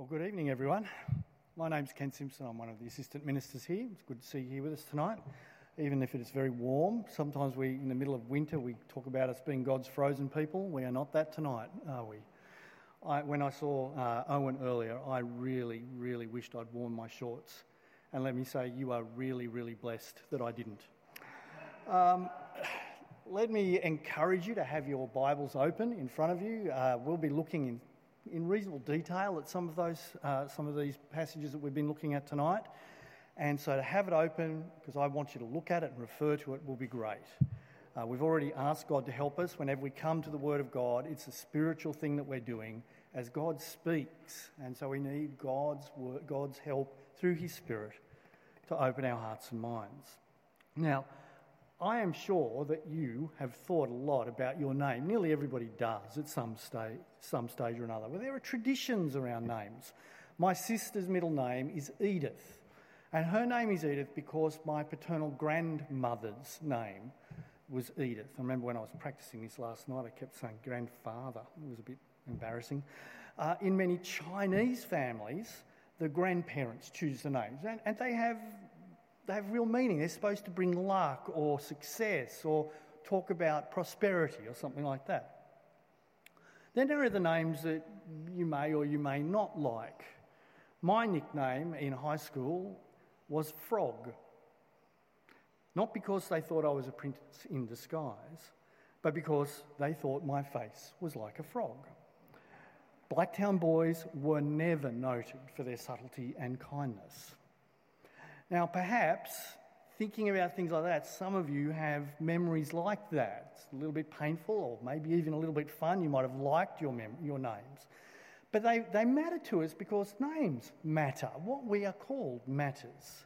Well, good evening, everyone. My name's Ken Simpson. I'm one of the assistant ministers here. It's good to see you here with us tonight, even if it is very warm. Sometimes we, in the middle of winter, we talk about us being God's frozen people. We are not that tonight, are we? I, when I saw uh, Owen earlier, I really, really wished I'd worn my shorts. And let me say, you are really, really blessed that I didn't. Um, let me encourage you to have your Bibles open in front of you. Uh, we'll be looking in in reasonable detail at some of those, uh, some of these passages that we've been looking at tonight. And so to have it open, because I want you to look at it and refer to it, will be great. Uh, we've already asked God to help us. Whenever we come to the Word of God, it's a spiritual thing that we're doing as God speaks. And so we need God's, word, God's help through His Spirit to open our hearts and minds. Now, I am sure that you have thought a lot about your name. Nearly everybody does at some, sta- some stage or another. Well, there are traditions around names. My sister's middle name is Edith, and her name is Edith because my paternal grandmother's name was Edith. I remember when I was practicing this last night, I kept saying grandfather. It was a bit embarrassing. Uh, in many Chinese families, the grandparents choose the names, and, and they have they have real meaning. They're supposed to bring luck or success or talk about prosperity or something like that. Then there are the names that you may or you may not like. My nickname in high school was Frog. Not because they thought I was a prince in disguise, but because they thought my face was like a frog. Blacktown boys were never noted for their subtlety and kindness. Now, perhaps thinking about things like that, some of you have memories like that. It's a little bit painful or maybe even a little bit fun. You might have liked your, mem- your names. But they, they matter to us because names matter. What we are called matters.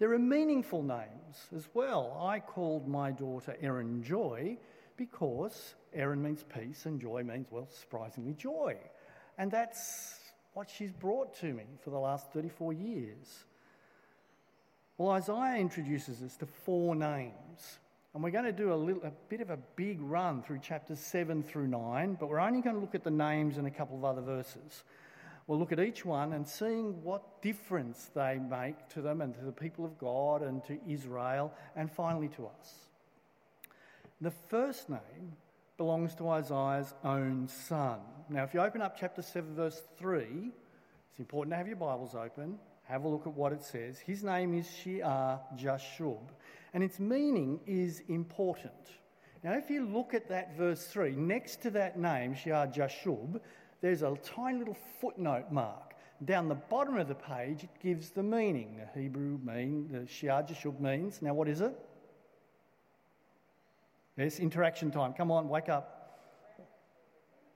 There are meaningful names as well. I called my daughter Erin Joy because Erin means peace and joy means, well, surprisingly, joy. And that's what she's brought to me for the last 34 years. Well, Isaiah introduces us to four names. And we're going to do a, little, a bit of a big run through chapters 7 through 9, but we're only going to look at the names and a couple of other verses. We'll look at each one and seeing what difference they make to them and to the people of God and to Israel and finally to us. The first name belongs to Isaiah's own son. Now, if you open up chapter 7, verse 3, it's important to have your Bibles open have a look at what it says. His name is Shear Jashub, and its meaning is important. Now, if you look at that verse 3, next to that name, Shear Jashub, there's a tiny little footnote mark. Down the bottom of the page, it gives the meaning. The Hebrew mean, the Shear Jashub means, now what is it? Yes, interaction time. Come on, wake up.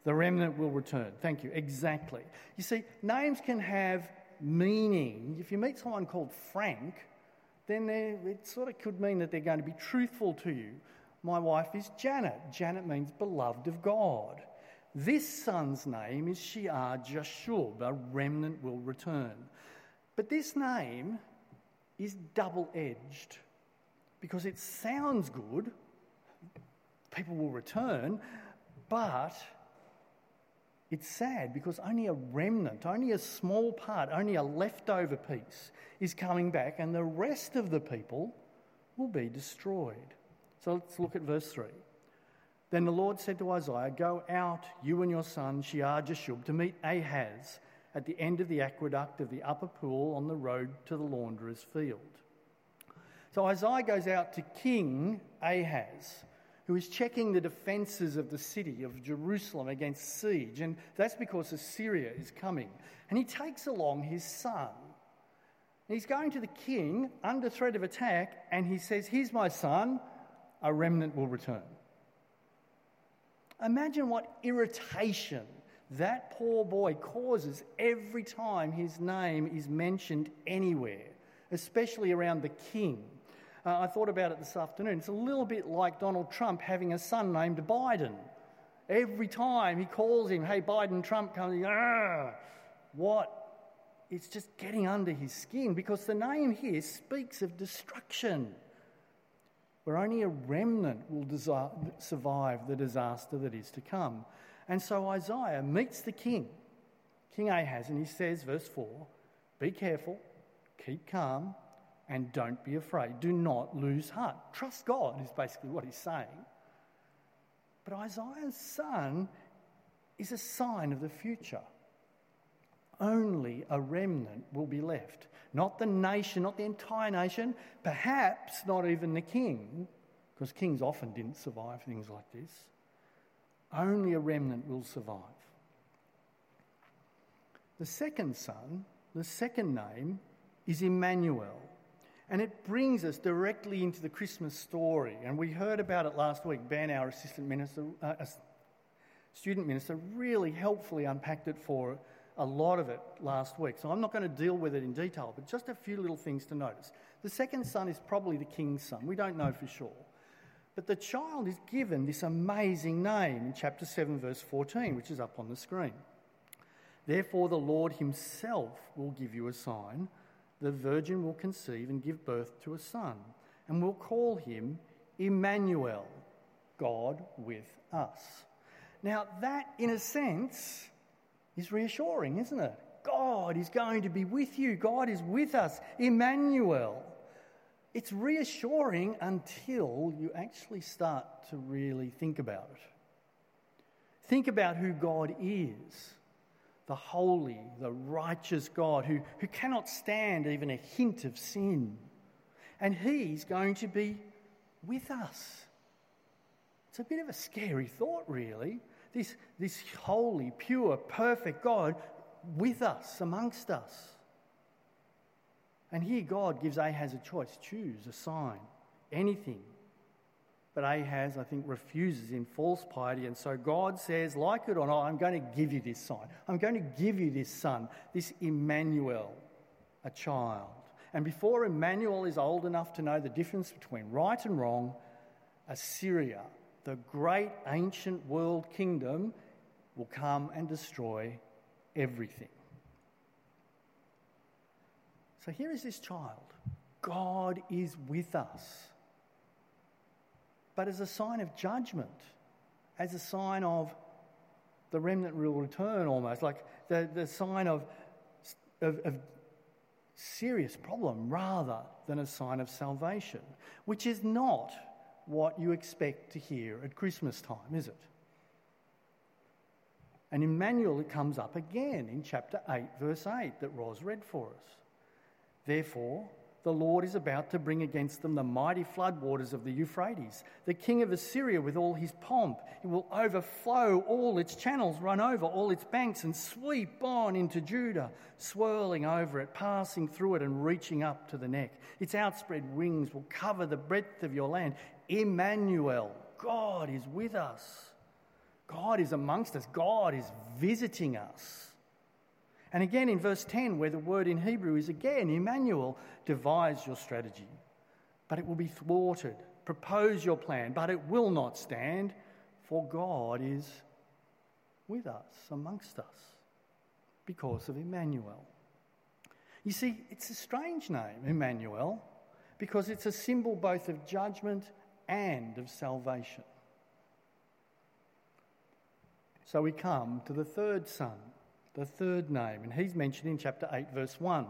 The remnant will return. Thank you. Exactly. You see, names can have meaning. If you meet someone called Frank, then it sort of could mean that they're going to be truthful to you. My wife is Janet. Janet means beloved of God. This son's name is Shear Jashub, a remnant will return. But this name is double edged because it sounds good, people will return, but it's sad because only a remnant, only a small part, only a leftover piece is coming back, and the rest of the people will be destroyed. So let's look at verse 3. Then the Lord said to Isaiah, Go out, you and your son Shear Jashub, to meet Ahaz at the end of the aqueduct of the upper pool on the road to the launderer's field. So Isaiah goes out to King Ahaz who is checking the defences of the city of Jerusalem against siege. And that's because Assyria is coming. And he takes along his son. He's going to the king under threat of attack, and he says, Here's my son, a remnant will return. Imagine what irritation that poor boy causes every time his name is mentioned anywhere, especially around the king. Uh, I thought about it this afternoon. It's a little bit like Donald Trump having a son named Biden. Every time he calls him, hey, Biden, Trump comes, ah, what? It's just getting under his skin because the name here speaks of destruction, where only a remnant will survive the disaster that is to come. And so Isaiah meets the king, King Ahaz, and he says, verse 4 Be careful, keep calm, and don't be afraid. Do not lose heart. Trust God, is basically what he's saying. But Isaiah's son is a sign of the future. Only a remnant will be left. Not the nation, not the entire nation, perhaps not even the king, because kings often didn't survive things like this. Only a remnant will survive. The second son, the second name, is Emmanuel. And it brings us directly into the Christmas story. And we heard about it last week. Ben, our assistant minister, uh, student minister, really helpfully unpacked it for a lot of it last week. So I'm not going to deal with it in detail, but just a few little things to notice. The second son is probably the king's son. We don't know for sure. But the child is given this amazing name in chapter 7, verse 14, which is up on the screen. Therefore, the Lord himself will give you a sign. The virgin will conceive and give birth to a son, and will call him Emmanuel, God with us. Now, that, in a sense, is reassuring, isn't it? God is going to be with you. God is with us. Emmanuel. It's reassuring until you actually start to really think about it. Think about who God is the holy, the righteous God who, who cannot stand even a hint of sin. And He's going to be with us. It's a bit of a scary thought, really. This, this holy, pure, perfect God with us, amongst us. And here God gives Ahaz a choice choose a sign, anything but Ahaz, I think, refuses in false piety. And so God says, like it or not, I'm going to give you this sign. I'm going to give you this son, this Emmanuel, a child. And before Emmanuel is old enough to know the difference between right and wrong, Assyria, the great ancient world kingdom, will come and destroy everything. So here is this child. God is with us but as a sign of judgment, as a sign of the remnant will return almost, like the, the sign of, of, of serious problem rather than a sign of salvation, which is not what you expect to hear at Christmas time, is it? And in Emmanuel, it comes up again in chapter 8, verse 8, that Ros read for us. Therefore, the Lord is about to bring against them the mighty floodwaters of the Euphrates, the king of Assyria with all his pomp. It will overflow all its channels, run over all its banks, and sweep on into Judah, swirling over it, passing through it, and reaching up to the neck. Its outspread wings will cover the breadth of your land. Emmanuel, God is with us. God is amongst us. God is visiting us. And again in verse 10, where the word in Hebrew is again, Emmanuel, devise your strategy, but it will be thwarted. Propose your plan, but it will not stand, for God is with us, amongst us, because of Emmanuel. You see, it's a strange name, Emmanuel, because it's a symbol both of judgment and of salvation. So we come to the third son, the third name, and he's mentioned in chapter 8, verse 1.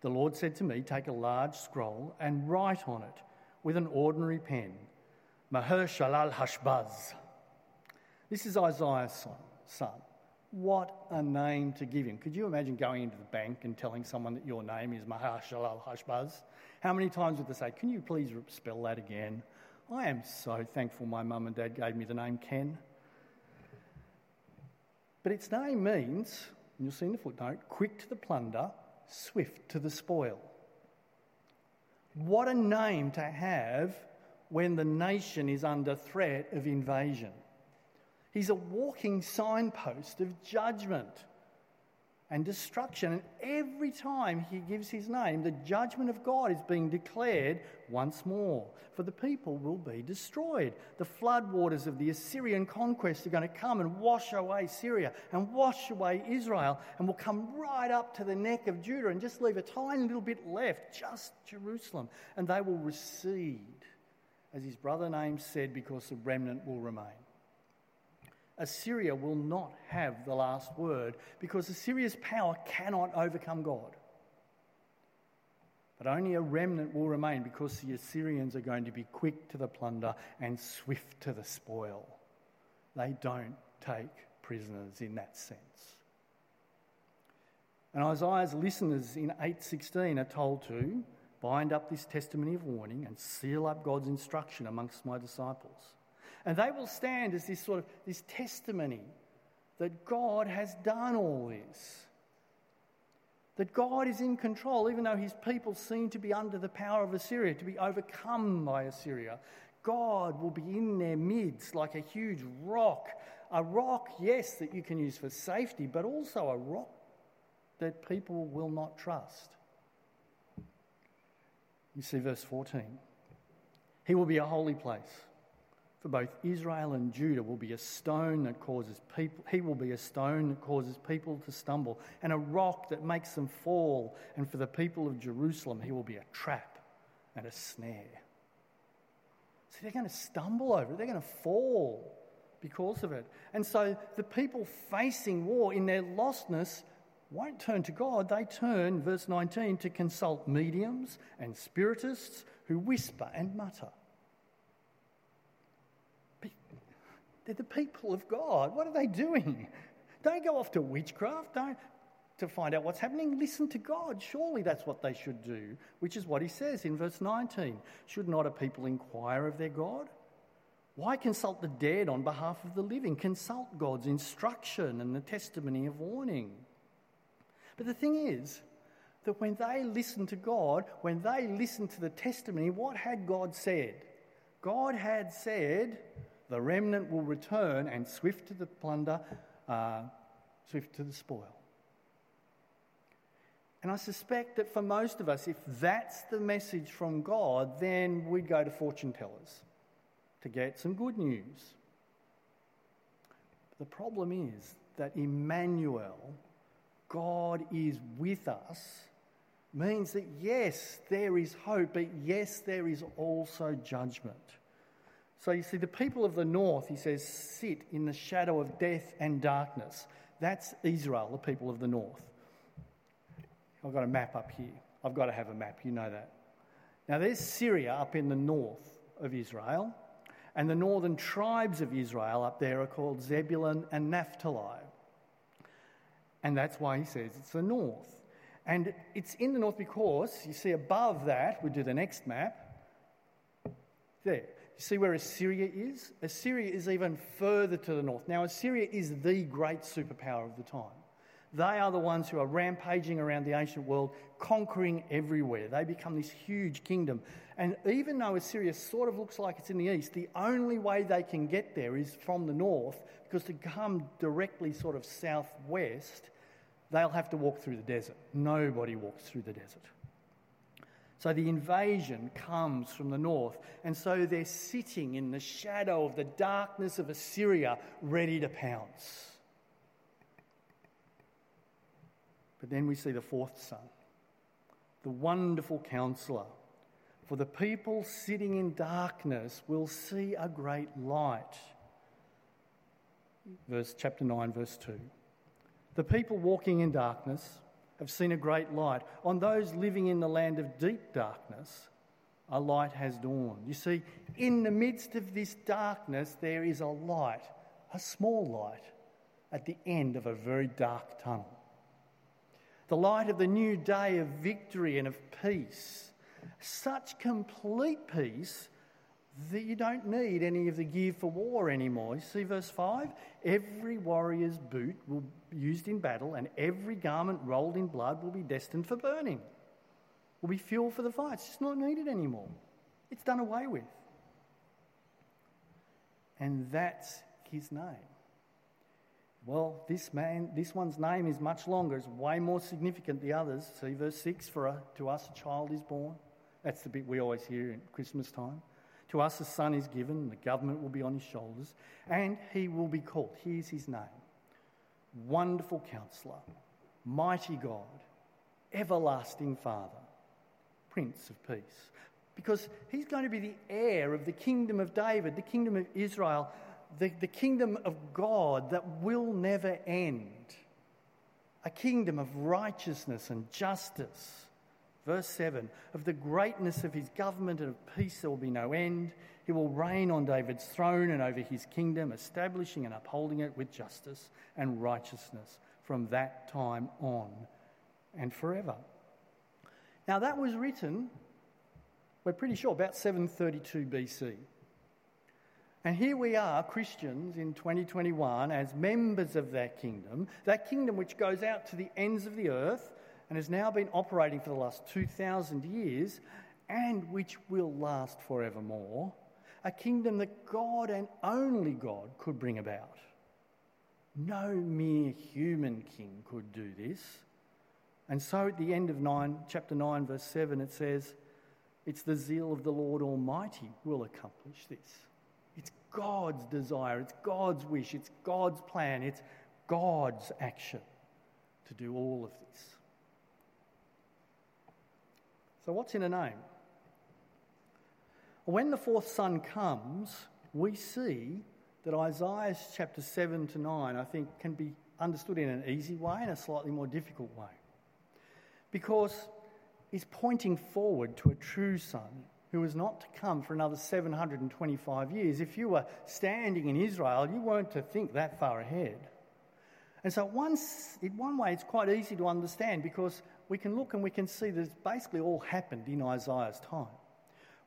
The Lord said to me, Take a large scroll and write on it with an ordinary pen, Maher-shalal Hashbaz. This is Isaiah's son. What a name to give him. Could you imagine going into the bank and telling someone that your name is Maher-shalal Hashbaz? How many times would they say, Can you please spell that again? I am so thankful my mum and dad gave me the name Ken. But its name means, and you'll see in the footnote, quick to the plunder, swift to the spoil. What a name to have when the nation is under threat of invasion. He's a walking signpost of judgment and destruction. And every time he gives his name, the judgment of God is being declared once more. For the people will be destroyed. The floodwaters of the Assyrian conquest are going to come and wash away Syria and wash away Israel and will come right up to the neck of Judah and just leave a tiny little bit left, just Jerusalem. And they will recede, as his brother Nahum said, because the remnant will remain. Assyria will not have the last word because Assyria's power cannot overcome God. But only a remnant will remain because the Assyrians are going to be quick to the plunder and swift to the spoil. They don't take prisoners in that sense. And Isaiah's listeners in 816 are told to bind up this testimony of warning and seal up God's instruction amongst my disciples. And they will stand as this sort of this testimony that God has done all this. That God is in control, even though his people seem to be under the power of Assyria, to be overcome by Assyria. God will be in their midst like a huge rock. A rock, yes, that you can use for safety, but also a rock that people will not trust. You see verse 14. He will be a holy place for both Israel and Judah will be a stone that causes people he will be a stone that causes people to stumble and a rock that makes them fall and for the people of Jerusalem he will be a trap and a snare. So they're going to stumble over it they're going to fall because of it. And so the people facing war in their lostness won't turn to God, they turn, verse 19, to consult mediums and spiritists who whisper and mutter. They're the people of God. What are they doing? Don't go off to witchcraft. Don't to find out what's happening. Listen to God. Surely that's what they should do, which is what he says in verse 19. Should not a people inquire of their God? Why consult the dead on behalf of the living? Consult God's instruction and the testimony of warning. But the thing is that when they listened to God, when they listened to the testimony, what had God said? God had said, the remnant will return and swift to the plunder, uh, swift to the spoil. And I suspect that for most of us, if that's the message from God, then we'd go to fortune tellers to get some good news. The problem is that Emmanuel, God is with us, means that yes, there is hope, but yes, there is also judgment. So you see, the people of the north, he says, sit in the shadow of death and darkness. That's Israel, the people of the north. I've got a map up here. I've got to have a map, you know that. Now, there's Syria up in the north of Israel, and the northern tribes of Israel up there are called Zebulun and Naphtali. And that's why he says it's the north. And it's in the north because you see above that, we do the next map, there. You see where Assyria is? Assyria is even further to the north. Now, Assyria is the great superpower of the time. They are the ones who are rampaging around the ancient world, conquering everywhere. They become this huge kingdom. And even though Assyria sort of looks like it's in the east, the only way they can get there is from the north, because to come directly sort of southwest, they'll have to walk through the desert. Nobody walks through the desert. So the invasion comes from the north, and so they're sitting in the shadow of the darkness of Assyria, ready to pounce. But then we see the fourth son, the wonderful counselor. For the people sitting in darkness will see a great light. Verse chapter 9, verse 2. The people walking in darkness have seen a great light. On those living in the land of deep darkness, a light has dawned. You see, in the midst of this darkness, there is a light, a small light, at the end of a very dark tunnel. The light of the new day of victory and of peace. Such complete peace that you don't need any of the gear for war anymore. You see verse 5? Every warrior's boot will be used in battle, and every garment rolled in blood will be destined for burning, will be fuel for the fire. It's just not needed anymore. It's done away with. And that's his name. Well, this man, this one's name is much longer. It's way more significant than the others. See verse 6 for a, to us a child is born. That's the bit we always hear at Christmas time. To us a son is given, the government will be on his shoulders, and he will be called. Here's his name Wonderful Counselor, Mighty God, Everlasting Father, Prince of Peace. Because he's going to be the heir of the kingdom of David, the kingdom of Israel, the, the kingdom of God that will never end, a kingdom of righteousness and justice. Verse 7 Of the greatness of his government and of peace there will be no end. He will reign on David's throne and over his kingdom, establishing and upholding it with justice and righteousness from that time on and forever. Now, that was written, we're pretty sure, about 732 BC. And here we are, Christians in 2021, as members of that kingdom, that kingdom which goes out to the ends of the earth and has now been operating for the last 2,000 years and which will last forevermore a kingdom that God and only God could bring about. No mere human king could do this. And so at the end of 9, chapter 9, verse 7, it says, It's the zeal of the Lord Almighty will accomplish this. It's God's desire, it's God's wish, it's God's plan, it's God's action to do all of this. So, what's in a name? When the fourth son comes, we see that Isaiah chapter 7 to 9, I think, can be understood in an easy way and a slightly more difficult way. Because he's pointing forward to a true son who was not to come for another 725 years. If you were standing in Israel, you weren't to think that far ahead. And so, once, in one way, it's quite easy to understand because we can look and we can see that it's basically all happened in Isaiah's time.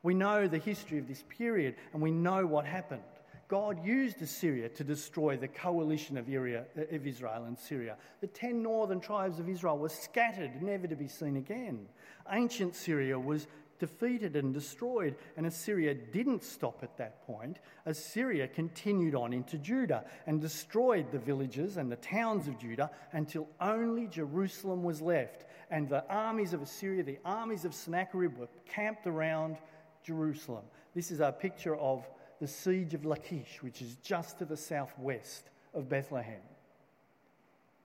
We know the history of this period and we know what happened. God used Assyria to destroy the coalition of, uh, of Israel and Syria. The ten northern tribes of Israel were scattered, never to be seen again. Ancient Syria was defeated and destroyed, and Assyria didn't stop at that point. Assyria continued on into Judah and destroyed the villages and the towns of Judah until only Jerusalem was left. And the armies of Assyria, the armies of Sennacherib, were camped around Jerusalem. This is a picture of the siege of Lachish, which is just to the southwest of Bethlehem.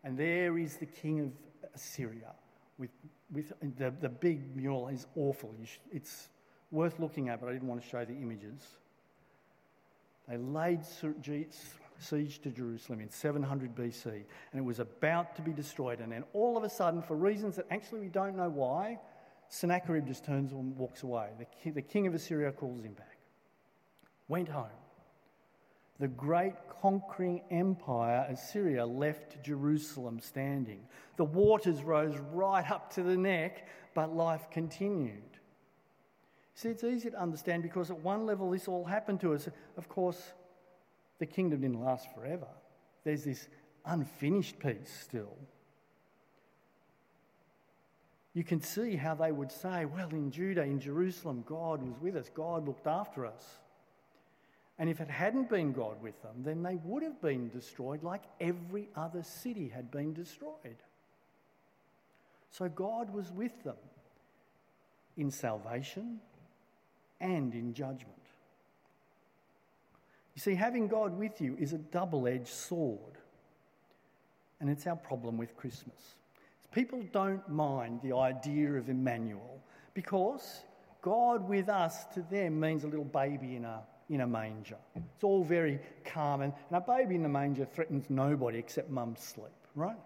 And there is the king of Assyria. With, with the, the big mural is awful. It's worth looking at, but I didn't want to show the images. They laid siege to Jerusalem in 700 BC, and it was about to be destroyed. And then all of a sudden, for reasons that actually we don't know why, Sennacherib just turns and walks away. The the king of Assyria calls him back. Went home. The great conquering empire Assyria left Jerusalem standing. The waters rose right up to the neck, but life continued. See, it's easy to understand because at one level this all happened to us. Of course, the kingdom didn't last forever. There's this unfinished piece still you can see how they would say, well, in Judah, in Jerusalem, God was with us, God looked after us. And if it hadn't been God with them, then they would have been destroyed like every other city had been destroyed. So God was with them in salvation and in judgment. You see, having God with you is a double edged sword, and it's our problem with Christmas. People don't mind the idea of Emmanuel because God with us to them means a little baby in a, in a manger. It's all very calm, and, and a baby in a manger threatens nobody except mum's sleep, right?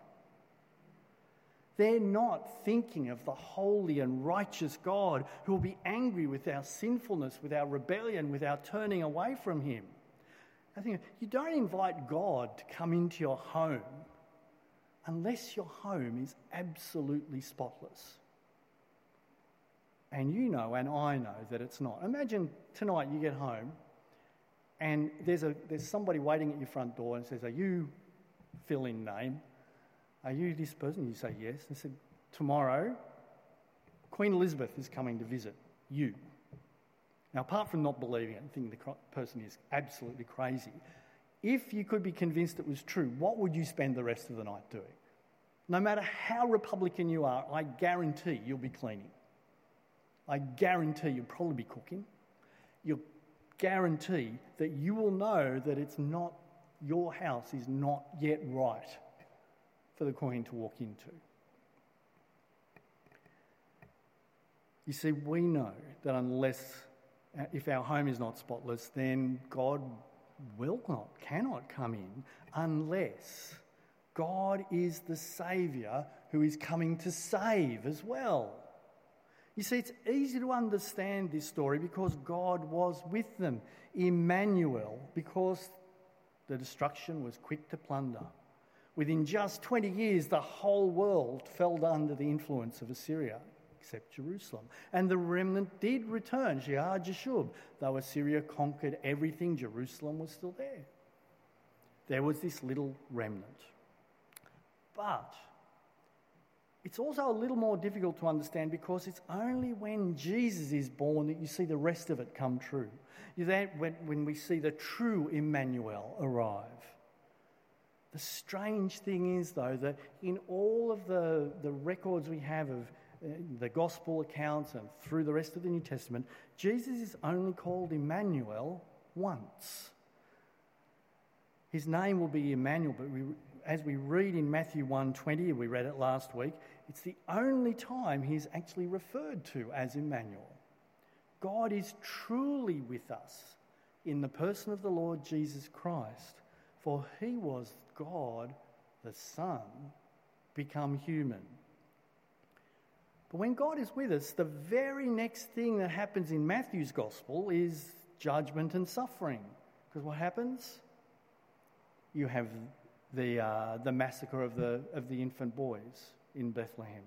They're not thinking of the holy and righteous God who will be angry with our sinfulness, with our rebellion, with our turning away from Him. I think you don't invite God to come into your home unless your home is absolutely spotless. And you know, and I know that it's not. Imagine tonight you get home and there's, a, there's somebody waiting at your front door and says, Are you fill in name? Are you this person? You say yes. And said, Tomorrow, Queen Elizabeth is coming to visit you. Now, apart from not believing it and thinking the person is absolutely crazy, if you could be convinced it was true, what would you spend the rest of the night doing? No matter how Republican you are, I guarantee you'll be cleaning. I guarantee you'll probably be cooking. You'll guarantee that you will know that it's not, your house is not yet right for the Queen to walk into. You see, we know that unless, uh, if our home is not spotless, then God will not, cannot come in unless God is the Saviour who is coming to save as well. You see, it's easy to understand this story because God was with them, Emmanuel, because the destruction was quick to plunder. Within just 20 years, the whole world fell under the influence of Assyria, except Jerusalem. And the remnant did return, Shear Jashub. Though Assyria conquered everything, Jerusalem was still there. There was this little remnant. But it's also a little more difficult to understand because it's only when Jesus is born that you see the rest of it come true. That when, when we see the true Emmanuel arrive. The strange thing is, though, that in all of the, the records we have of uh, the gospel accounts and through the rest of the New Testament, Jesus is only called Emmanuel once. His name will be Emmanuel, but we, as we read in Matthew 1:20, we read it last week, it's the only time he's actually referred to as Emmanuel. God is truly with us in the person of the Lord Jesus Christ, for he was God, the Son, become human. But when God is with us, the very next thing that happens in Matthew's gospel is judgment and suffering. Because what happens? You have the, uh, the massacre of the, of the infant boys in Bethlehem.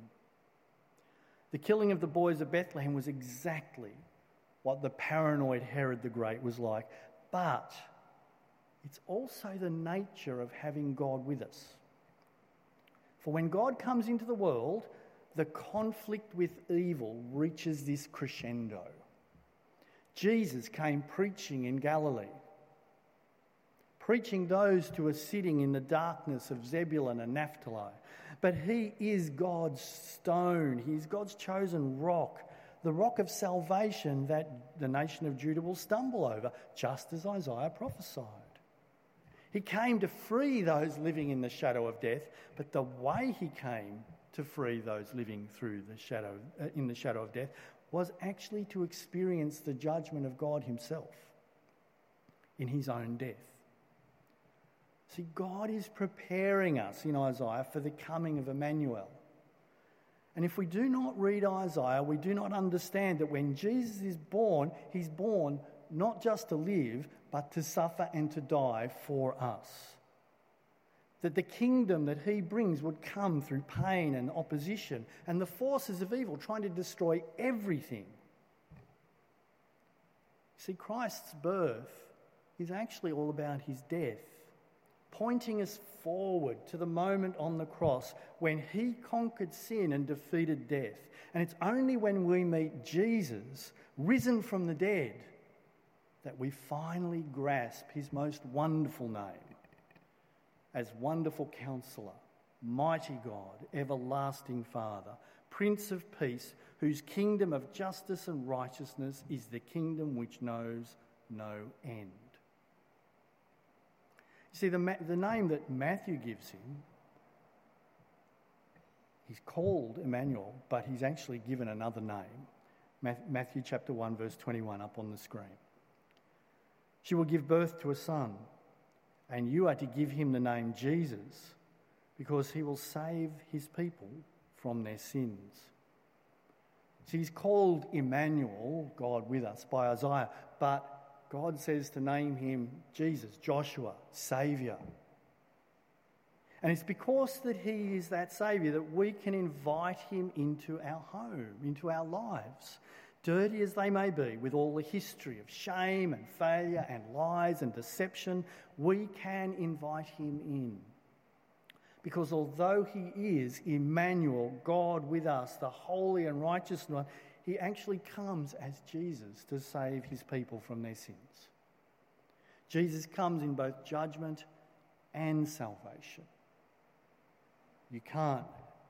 The killing of the boys of Bethlehem was exactly what the paranoid Herod the Great was like, but it's also the nature of having God with us. For when God comes into the world, the conflict with evil reaches this crescendo. Jesus came preaching in Galilee preaching those who are sitting in the darkness of Zebulun and Naphtali. But he is God's stone, he is God's chosen rock, the rock of salvation that the nation of Judah will stumble over, just as Isaiah prophesied. He came to free those living in the shadow of death, but the way he came to free those living through the shadow, uh, in the shadow of death was actually to experience the judgment of God himself in his own death. See, God is preparing us in Isaiah for the coming of Emmanuel. And if we do not read Isaiah, we do not understand that when Jesus is born, he's born not just to live, but to suffer and to die for us. That the kingdom that he brings would come through pain and opposition and the forces of evil trying to destroy everything. See, Christ's birth is actually all about his death pointing us forward to the moment on the cross when he conquered sin and defeated death. And it's only when we meet Jesus, risen from the dead, that we finally grasp his most wonderful name as Wonderful Counselor, Mighty God, Everlasting Father, Prince of Peace, whose kingdom of justice and righteousness is the kingdom which knows no end. See, the, the name that Matthew gives him, he's called Emmanuel, but he's actually given another name. Matthew chapter 1, verse 21, up on the screen. She will give birth to a son, and you are to give him the name Jesus, because he will save his people from their sins. See, he's called Emmanuel, God with us, by Isaiah, but God says to name him Jesus, Joshua, Saviour. And it's because that he is that Saviour that we can invite him into our home, into our lives. Dirty as they may be, with all the history of shame and failure and lies and deception, we can invite him in. Because although he is Emmanuel, God with us, the holy and righteous one, he actually comes as Jesus to save his people from their sins. Jesus comes in both judgment and salvation. You can't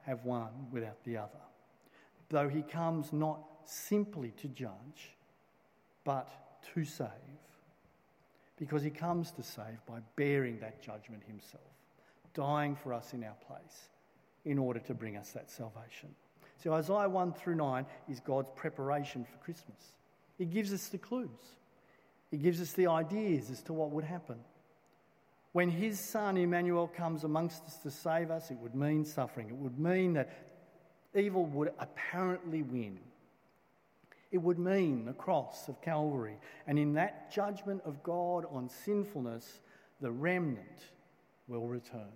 have one without the other. Though he comes not simply to judge, but to save. Because he comes to save by bearing that judgment himself, dying for us in our place in order to bring us that salvation. So Isaiah 1 through 9 is God's preparation for Christmas. It gives us the clues. He gives us the ideas as to what would happen. When his son Emmanuel comes amongst us to save us, it would mean suffering. It would mean that evil would apparently win. It would mean the cross of Calvary. And in that judgment of God on sinfulness, the remnant will return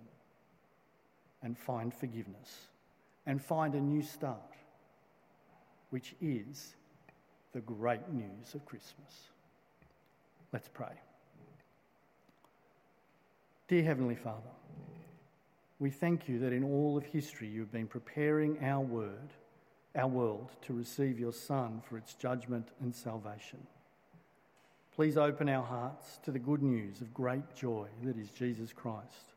and find forgiveness and find a new start, which is the great news of Christmas. Let's pray. Dear Heavenly Father, we thank you that in all of history you've been preparing our word, our world, to receive your Son for its judgment and salvation. Please open our hearts to the good news of great joy that is Jesus Christ,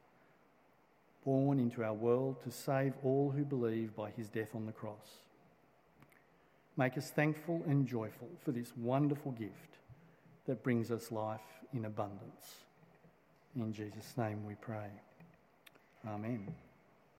born into our world to save all who believe by his death on the cross. Make us thankful and joyful for this wonderful gift that brings us life in abundance. In Jesus' name we pray. Amen.